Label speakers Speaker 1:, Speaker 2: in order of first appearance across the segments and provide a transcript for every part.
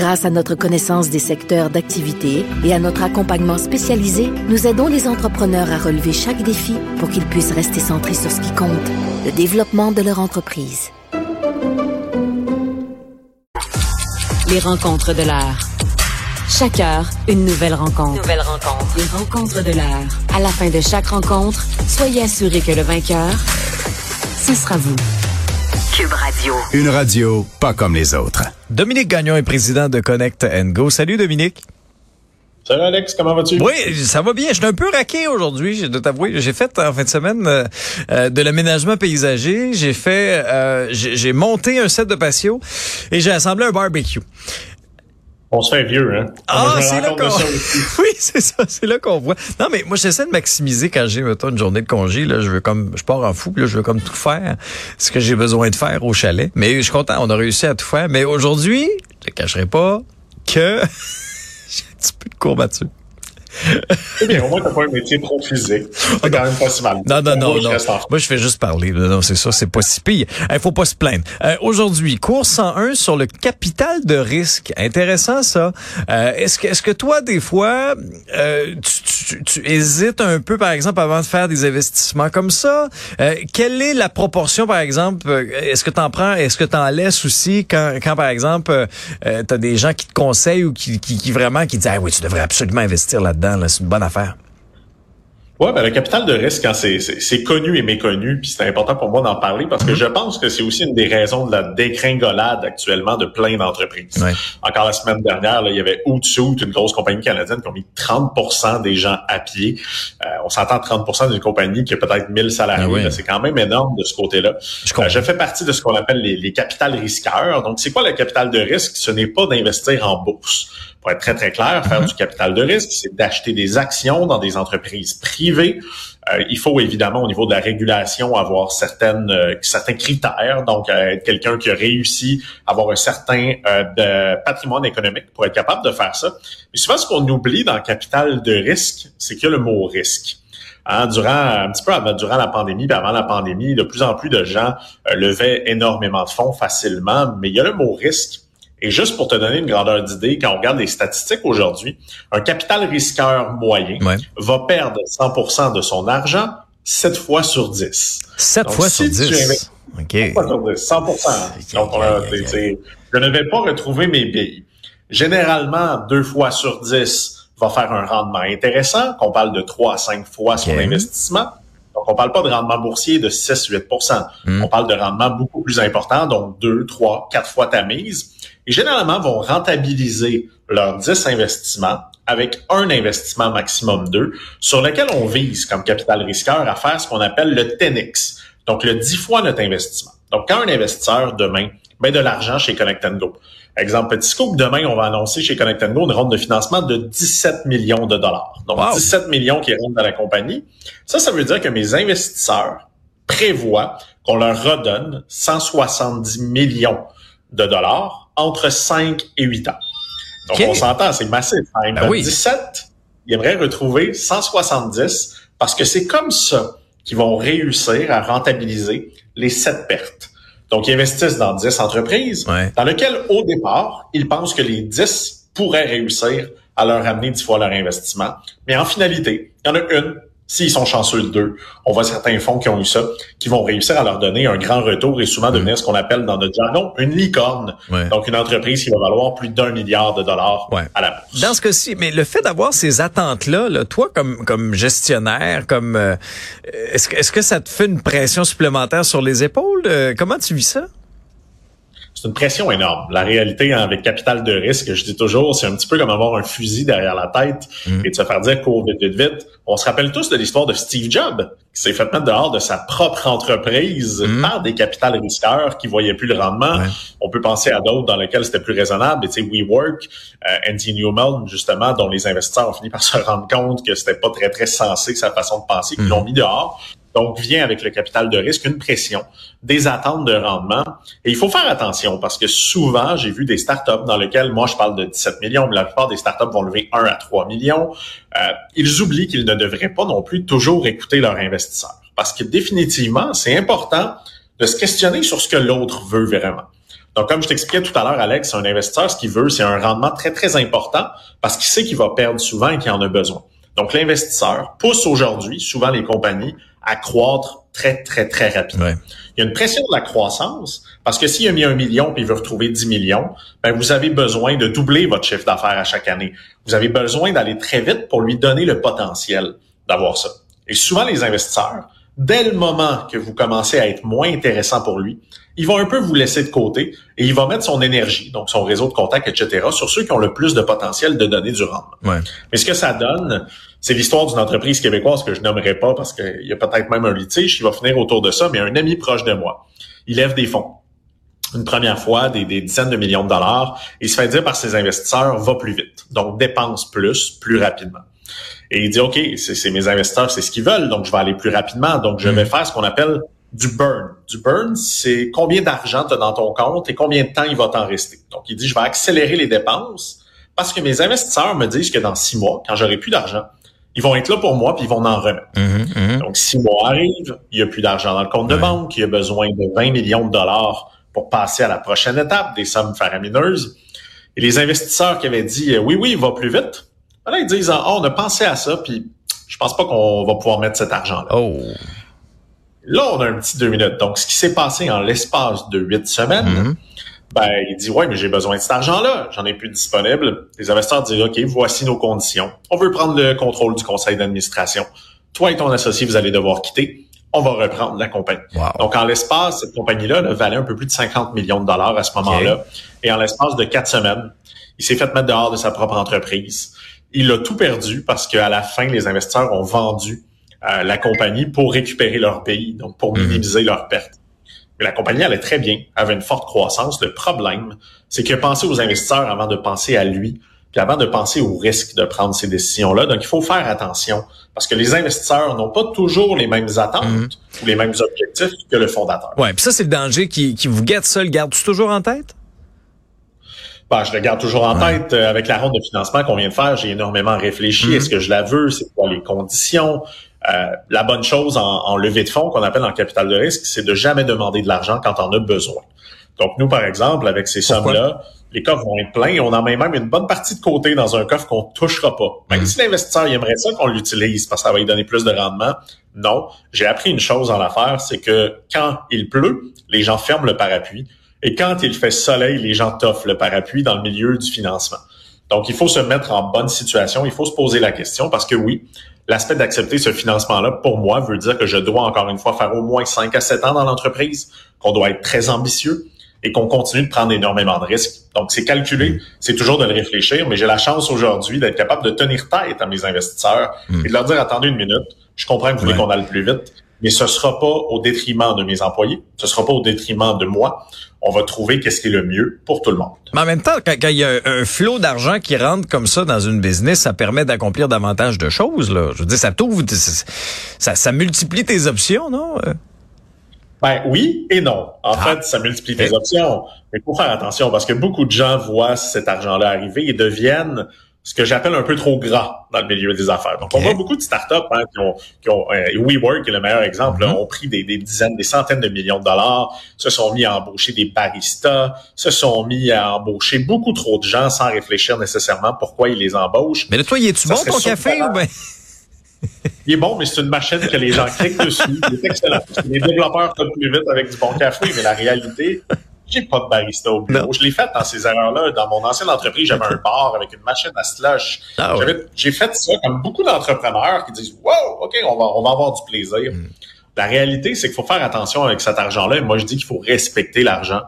Speaker 1: Grâce à notre connaissance des secteurs d'activité et à notre accompagnement spécialisé, nous aidons les entrepreneurs à relever chaque défi pour qu'ils puissent rester centrés sur ce qui compte, le développement de leur entreprise.
Speaker 2: Les rencontres de l'heure. Chaque heure, une nouvelle rencontre. Nouvelle rencontre. Les rencontres de l'heure. À la fin de chaque rencontre, soyez assurés que le vainqueur, ce sera vous.
Speaker 3: Cube Radio.
Speaker 4: Une radio pas comme les autres.
Speaker 5: Dominique Gagnon est président de Connect Go. Salut Dominique.
Speaker 6: Salut Alex, comment vas-tu?
Speaker 5: Oui, ça va bien. Je suis un peu raqué aujourd'hui, je dois t'avouer. J'ai fait en fin de semaine euh, euh, de l'aménagement paysager. J'ai fait, euh, j'ai monté un set de patio et j'ai assemblé un barbecue.
Speaker 6: On se fait vieux, hein?
Speaker 5: Ah, c'est là qu'on... oui, c'est ça, c'est là qu'on voit. Non, mais moi, j'essaie de maximiser quand j'ai, une journée de congé, là, je veux comme, je pars en fou, là, je veux comme tout faire, ce que j'ai besoin de faire au chalet. Mais je suis content, on a réussi à tout faire. Mais aujourd'hui, je ne cacherai pas que j'ai un petit peu de courbature.
Speaker 6: Eh bien, au moins, t'as pas un métier trop physique. C'est quand même pas si mal.
Speaker 5: Non, non, non, non. Moi, je fais juste parler. Non, c'est ça, c'est pas si pire. Il faut pas se plaindre. Euh, Aujourd'hui, cours 101 sur le capital de risque. Intéressant, ça. Euh, est-ce que, est-ce que toi, des fois, euh, tu, tu, tu, hésites un peu, par exemple, avant de faire des investissements comme ça? Euh, quelle est la proportion, par exemple? Euh, est-ce que tu en prends, est-ce que tu en laisses aussi quand, quand par exemple, euh, tu as des gens qui te conseillent ou qui, qui, qui vraiment qui disent, ah oui, tu devrais absolument investir là-dedans? C'est une bonne affaire.
Speaker 6: Oui, ben le capital de risque, quand c'est connu et méconnu, puis c'est important pour moi d'en parler parce que je pense que c'est aussi une des raisons de la dégringolade actuellement de plein d'entreprises. Encore la semaine dernière, là, il y avait Outsuit, une grosse compagnie canadienne, qui a mis 30% des gens à pied. Euh, on s'entend 30% d'une compagnie qui a peut-être 1000 salariés. Ah c'est quand même énorme de ce côté-là. Je, euh, je, fais partie de ce qu'on appelle les, les capitales risqueurs. Donc, c'est quoi le capital de risque? Ce n'est pas d'investir en bourse pour être très, très clair, faire mhm. du capital de risque, c'est d'acheter des actions dans des entreprises privées. Euh, il faut évidemment, au niveau de la régulation, avoir certaines, euh, certains critères. Donc, euh, être quelqu'un qui a réussi à avoir un certain de patrimoine économique pour être capable de faire ça. Mais souvent, ce qu'on oublie dans le capital de risque, c'est qu'il y a le mot risque. Hein, durant un petit peu avant, durant la pandémie, puis avant la pandémie, de plus en plus de gens levaient énormément de fonds facilement, mais il y a le mot risque et juste pour te donner une grandeur d'idée, quand on regarde les statistiques aujourd'hui, un capital risqueur moyen va perdre 100 de son argent 7 fois sur 10.
Speaker 5: 7 fois sur 10?
Speaker 6: OK. 100 Donc, je ne vais pas retrouver mes billes. Généralement, 2 fois sur 10 va faire un rendement intéressant, qu'on parle de 3 à 5 fois son investissement. Donc, on parle pas de rendement boursier de 6-8 hmm. On parle de rendement beaucoup plus important, donc 2, 3, 4 fois ta mise et généralement vont rentabiliser leurs 10 investissements avec un investissement maximum 2 sur lequel on vise comme capital risqueur à faire ce qu'on appelle le 10 donc le 10 fois notre investissement. Donc quand un investisseur demain met de l'argent chez Connect Go, exemple petit scoop, demain on va annoncer chez Connect Go une ronde de financement de 17 millions de dollars. Donc 17 millions qui rentrent dans la compagnie. Ça, ça veut dire que mes investisseurs prévoient qu'on leur redonne 170 millions de dollars entre 5 et 8 ans. Donc, on s'entend, c'est massif. En ben 17, ils aimeraient retrouver 170 parce que c'est comme ça qu'ils vont réussir à rentabiliser les 7 pertes. Donc, ils investissent dans 10 entreprises dans lesquelles, au départ, ils pensent que les 10 pourraient réussir à leur ramener 10 fois leur investissement. Mais en finalité, il y en a une S'ils sont chanceux de deux, on voit certains fonds qui ont eu ça, qui vont réussir à leur donner un grand retour et souvent devenir ce qu'on appelle dans notre jargon une licorne. Donc une entreprise qui va valoir plus d'un milliard de dollars à la bourse.
Speaker 5: Dans ce cas-ci, mais le fait d'avoir ces attentes-là, là, toi comme comme gestionnaire, comme euh, est-ce que est-ce que ça te fait une pression supplémentaire sur les épaules? Euh, Comment tu vis ça?
Speaker 6: C'est une pression énorme. La réalité hein, avec capital de risque, je dis toujours, c'est un petit peu comme avoir un fusil derrière la tête mm. et de se faire dire cours vite, vite, vite. On se rappelle tous de l'histoire de Steve Jobs. qui s'est fait mettre dehors de sa propre entreprise
Speaker 5: Mhm.
Speaker 6: par des capitales risqueurs qui voyaient plus le rendement.
Speaker 5: Ouais.
Speaker 6: On peut penser à d'autres dans lesquels c'était plus raisonnable. Tu sais, WeWork, euh, Andy Newman, justement, dont les investisseurs ont fini par se rendre compte que c'était pas très, très sensé sa façon de penser, qu'ils
Speaker 5: Mhm.
Speaker 6: l'ont mis dehors. Donc, vient avec le capital de risque une pression, des attentes de rendement. Et il faut faire attention parce que souvent, j'ai vu des startups dans lesquelles, moi, je parle de 17 millions, mais la plupart des startups vont lever 1 à 3 millions. Euh, ils oublient qu'ils ne devraient pas non plus toujours écouter leurs investisseurs. Parce que définitivement, c'est important de se questionner sur ce que l'autre veut vraiment. Donc, comme je t'expliquais tout à l'heure, Alex, un investisseur, ce qu'il veut, c'est un rendement très, très important parce qu'il sait qu'il va perdre souvent et qu'il en a besoin. Donc, l'investisseur pousse aujourd'hui, souvent les compagnies, à croître très, très, très rapidement.
Speaker 5: Ouais.
Speaker 6: Il y a une pression de la croissance parce que s'il a mis un million puis il veut retrouver 10 millions, ben vous avez besoin de doubler votre chiffre d'affaires à chaque année. Vous avez besoin d'aller très vite pour lui donner le potentiel d'avoir ça. Et souvent, les investisseurs, dès le moment que vous commencez à être moins intéressant pour lui, il va un peu vous laisser de côté et il va mettre son énergie, donc son réseau de contacts, etc., sur ceux qui ont le plus de potentiel de donner du rendement.
Speaker 5: Ouais.
Speaker 6: Mais ce que ça donne, c'est l'histoire d'une entreprise québécoise que je nommerai pas parce qu'il y a peut-être même un litige qui va finir autour de ça, mais un ami proche de moi, il lève des fonds. Une première fois, des, des dizaines de millions de dollars, et il se fait dire par ses investisseurs, va plus vite. Donc, dépense plus, plus rapidement. Et il dit, OK, c'est c'est mes investisseurs, c'est ce qu'ils veulent, donc je vais aller plus rapidement. Donc, je vais faire ce qu'on appelle du burn. Du burn, c'est combien d'argent tu as dans ton compte et combien de temps il va t'en rester. Donc, il dit, je vais accélérer les dépenses parce que mes investisseurs me disent que dans six mois, quand j'aurai plus d'argent, ils vont être là pour moi puis ils vont en remettre.
Speaker 5: Mhm, mhm.
Speaker 6: Donc, six mois arrivent, il n'y a plus d'argent dans le compte de banque, il y a besoin de 20 millions de dollars pour passer à la prochaine étape, des sommes faramineuses. Et les investisseurs qui avaient dit euh, oui, oui, il va plus vite, ben là, ils disent ah, on a pensé à ça, puis je pense pas qu'on va pouvoir mettre cet argent-là.
Speaker 5: Oh.
Speaker 6: Là, on a un petit deux minutes. Donc, ce qui s'est passé en l'espace de huit semaines,
Speaker 5: Mhm.
Speaker 6: Ben, il dit, ouais, mais j'ai besoin de cet argent-là. J'en ai plus disponible. Les investisseurs disent, OK, voici nos conditions. On veut prendre le contrôle du conseil d'administration. Toi et ton associé, vous allez devoir quitter. On va reprendre la compagnie.
Speaker 5: Wow.
Speaker 6: Donc, en l'espace, cette compagnie-là là, valait un peu plus de 50 millions de dollars à ce moment-là. Et en l'espace de quatre semaines, il s'est fait mettre dehors de sa propre entreprise. Il a tout perdu parce qu'à la fin, les investisseurs ont vendu euh, la compagnie pour récupérer leur pays, donc pour
Speaker 5: Mhm.
Speaker 6: minimiser leurs pertes. Mais la compagnie allait très bien, avait une forte croissance. Le problème, c'est qu'il a pensé aux investisseurs avant de penser à lui, puis avant de penser au risque de prendre ces décisions-là. Donc, il faut faire attention parce que les investisseurs n'ont pas toujours les mêmes attentes
Speaker 5: Mhm.
Speaker 6: ou les mêmes objectifs que le fondateur.
Speaker 5: Ouais, puis ça c'est le danger qui, qui vous guette ça, le gardes-tu toujours en tête?
Speaker 6: Ben, je le garde toujours en
Speaker 5: Ouais.
Speaker 6: tête. Euh, avec la ronde de financement qu'on vient de faire, j'ai énormément réfléchi.
Speaker 5: Mhm.
Speaker 6: Est-ce que je la veux? C'est quoi les conditions? Euh, la bonne chose en, en levée de fonds, qu'on appelle en capital de risque, c'est de jamais demander de l'argent quand on a besoin. Donc, nous, par exemple, avec ces sommes-là, les coffres vont être pleins et on en met même une bonne partie de côté dans un coffre qu'on touchera pas. Même
Speaker 5: Mhm.
Speaker 6: si l'investisseur aimerait ça qu'on l'utilise parce que ça va lui donner plus de rendement, non. J'ai appris une chose en affaires, c'est que quand il pleut, les gens ferment le parapluie et quand il fait soleil, les gens t'offrent le parapluie dans le milieu du financement. Donc, il faut se mettre en bonne situation, il faut se poser la question parce que oui, l'aspect d'accepter ce financement-là, pour moi, veut dire que je dois encore une fois faire au moins 5 à 7 ans dans l'entreprise, qu'on doit être très ambitieux et qu'on continue de prendre énormément de risques. Donc, c'est calculé, c'est toujours de le réfléchir, mais j'ai la chance aujourd'hui d'être capable de tenir tête à mes investisseurs et de leur dire, attendez une minute, je comprends que vous voulez
Speaker 5: Ouais.
Speaker 6: qu'on aille plus vite, mais ce sera pas au détriment de mes employés, ce sera pas au détriment de moi. On va trouver qu'est-ce qui est le mieux pour tout le monde.
Speaker 5: Mais en même temps, quand, il y a un, un flot d'argent qui rentre comme ça dans une business, ça permet d'accomplir davantage de choses. Là. Je veux dire, ça t'ouvre, ça, ça multiplie tes options, non?
Speaker 6: Ben oui et non. En
Speaker 5: Ah.
Speaker 6: fait, ça multiplie tes
Speaker 5: Ok.
Speaker 6: options. Mais il faut faire attention parce que beaucoup de gens voient cet argent-là arriver et deviennent ce que j'appelle un peu trop gras dans le milieu des affaires. Donc, on voit beaucoup de startups hein, qui ont, qui ont euh, WeWork est le meilleur exemple, là,
Speaker 5: Mhm.
Speaker 6: ont pris des, des dizaines, des centaines de millions de dollars, se sont mis à embaucher des baristas, se sont mis à embaucher beaucoup trop de gens sans réfléchir nécessairement pourquoi ils les embauchent.
Speaker 5: Mais là, toi, y est-tu
Speaker 6: Ça
Speaker 5: bon ton café ou ben?
Speaker 6: Il est bon, mais c'est une machine que les gens cliquent dessus. Il est excellent. Les développeurs font plus vite avec du bon café, mais la réalité, j'ai pas de barista au bureau.
Speaker 5: Non.
Speaker 6: Je l'ai fait dans ces erreurs-là. Dans mon ancienne entreprise, j'avais un bar avec une machine à slush.
Speaker 5: Ah ouais.
Speaker 6: J'ai fait ça comme beaucoup d'entrepreneurs qui disent Wow, OK, on va, on va avoir du plaisir.
Speaker 5: Mm.
Speaker 6: La réalité, c'est qu'il faut faire attention avec cet argent-là. Et moi, je dis qu'il faut respecter l'argent.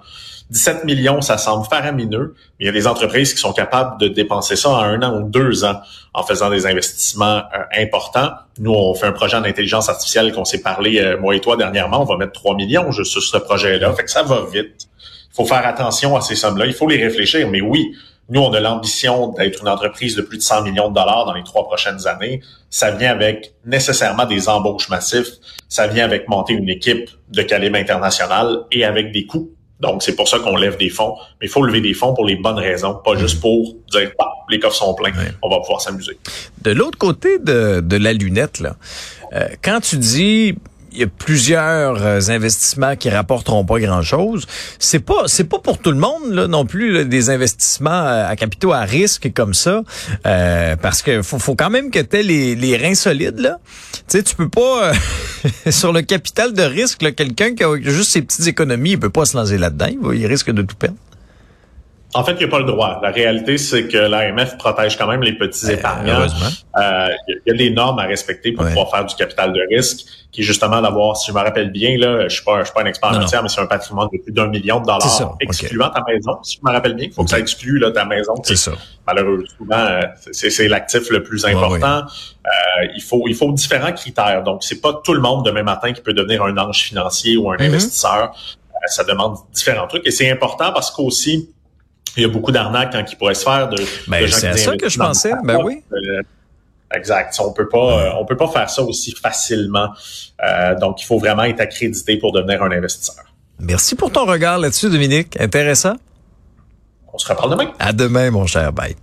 Speaker 6: 17 millions, ça semble faramineux, mais il y a des entreprises qui sont capables de dépenser ça en un an ou deux ans en faisant des investissements euh, importants. Nous, on fait un projet en intelligence artificielle qu'on s'est parlé, euh, moi et toi, dernièrement. On va mettre 3 millions juste sur ce projet-là. Fait que ça va vite. Il faut faire attention à ces sommes-là. Il faut les réfléchir. Mais oui, nous, on a l'ambition d'être une entreprise de plus de 100 millions de dollars dans les trois prochaines années. Ça vient avec nécessairement des embauches massifs. Ça vient avec monter une équipe de calibre international et avec des coûts donc, c'est pour ça qu'on lève des fonds. Mais il faut lever des fonds pour les bonnes raisons, pas juste pour dire, bah, les coffres sont pleins, on va pouvoir s'amuser.
Speaker 5: De l'autre côté de, de la lunette, là, euh, quand tu dis il y a plusieurs euh, investissements qui rapporteront pas grand-chose. C'est pas c'est pas pour tout le monde là non plus des investissements euh, à capitaux à risque comme ça euh, parce que faut, faut quand même que tu aies les, les reins solides là. Tu sais tu peux pas sur le capital de risque quelqu'un qui a juste ses petites économies, il peut pas se lancer là-dedans, il risque de tout perdre.
Speaker 6: En fait, il n'y a pas le droit. La réalité, c'est que l'AMF protège quand même les petits ben, épargnants. Euh, il y a des normes à respecter pour pouvoir faire du capital de risque, qui est justement d'avoir, si je me rappelle bien, là, je suis pas, je suis pas un expert en matière, mais c'est un patrimoine de plus d'un million de dollars, excluant ta maison. Si je me rappelle bien, il faut que ça exclue là, ta maison.
Speaker 5: C'est ça.
Speaker 6: Malheureusement, euh, c'est l'actif le plus important. Euh, il faut, il faut différents critères. Donc, c'est pas tout le monde demain matin qui peut devenir un ange financier ou un mm-hmm. investisseur. ça demande différents trucs et c'est important parce qu'aussi il y a beaucoup d'arnaques quand qui pourraient se faire de,
Speaker 5: ben, C'est à ça que je pensais. Ben oui.
Speaker 6: Euh, exact. On peut pas, euh, on peut pas faire ça aussi facilement. Euh, donc, il faut vraiment être accrédité pour devenir un investisseur.
Speaker 5: Merci pour ton regard là-dessus, Dominique. Intéressant.
Speaker 6: On se reparle demain.
Speaker 5: À demain, mon cher. Bye.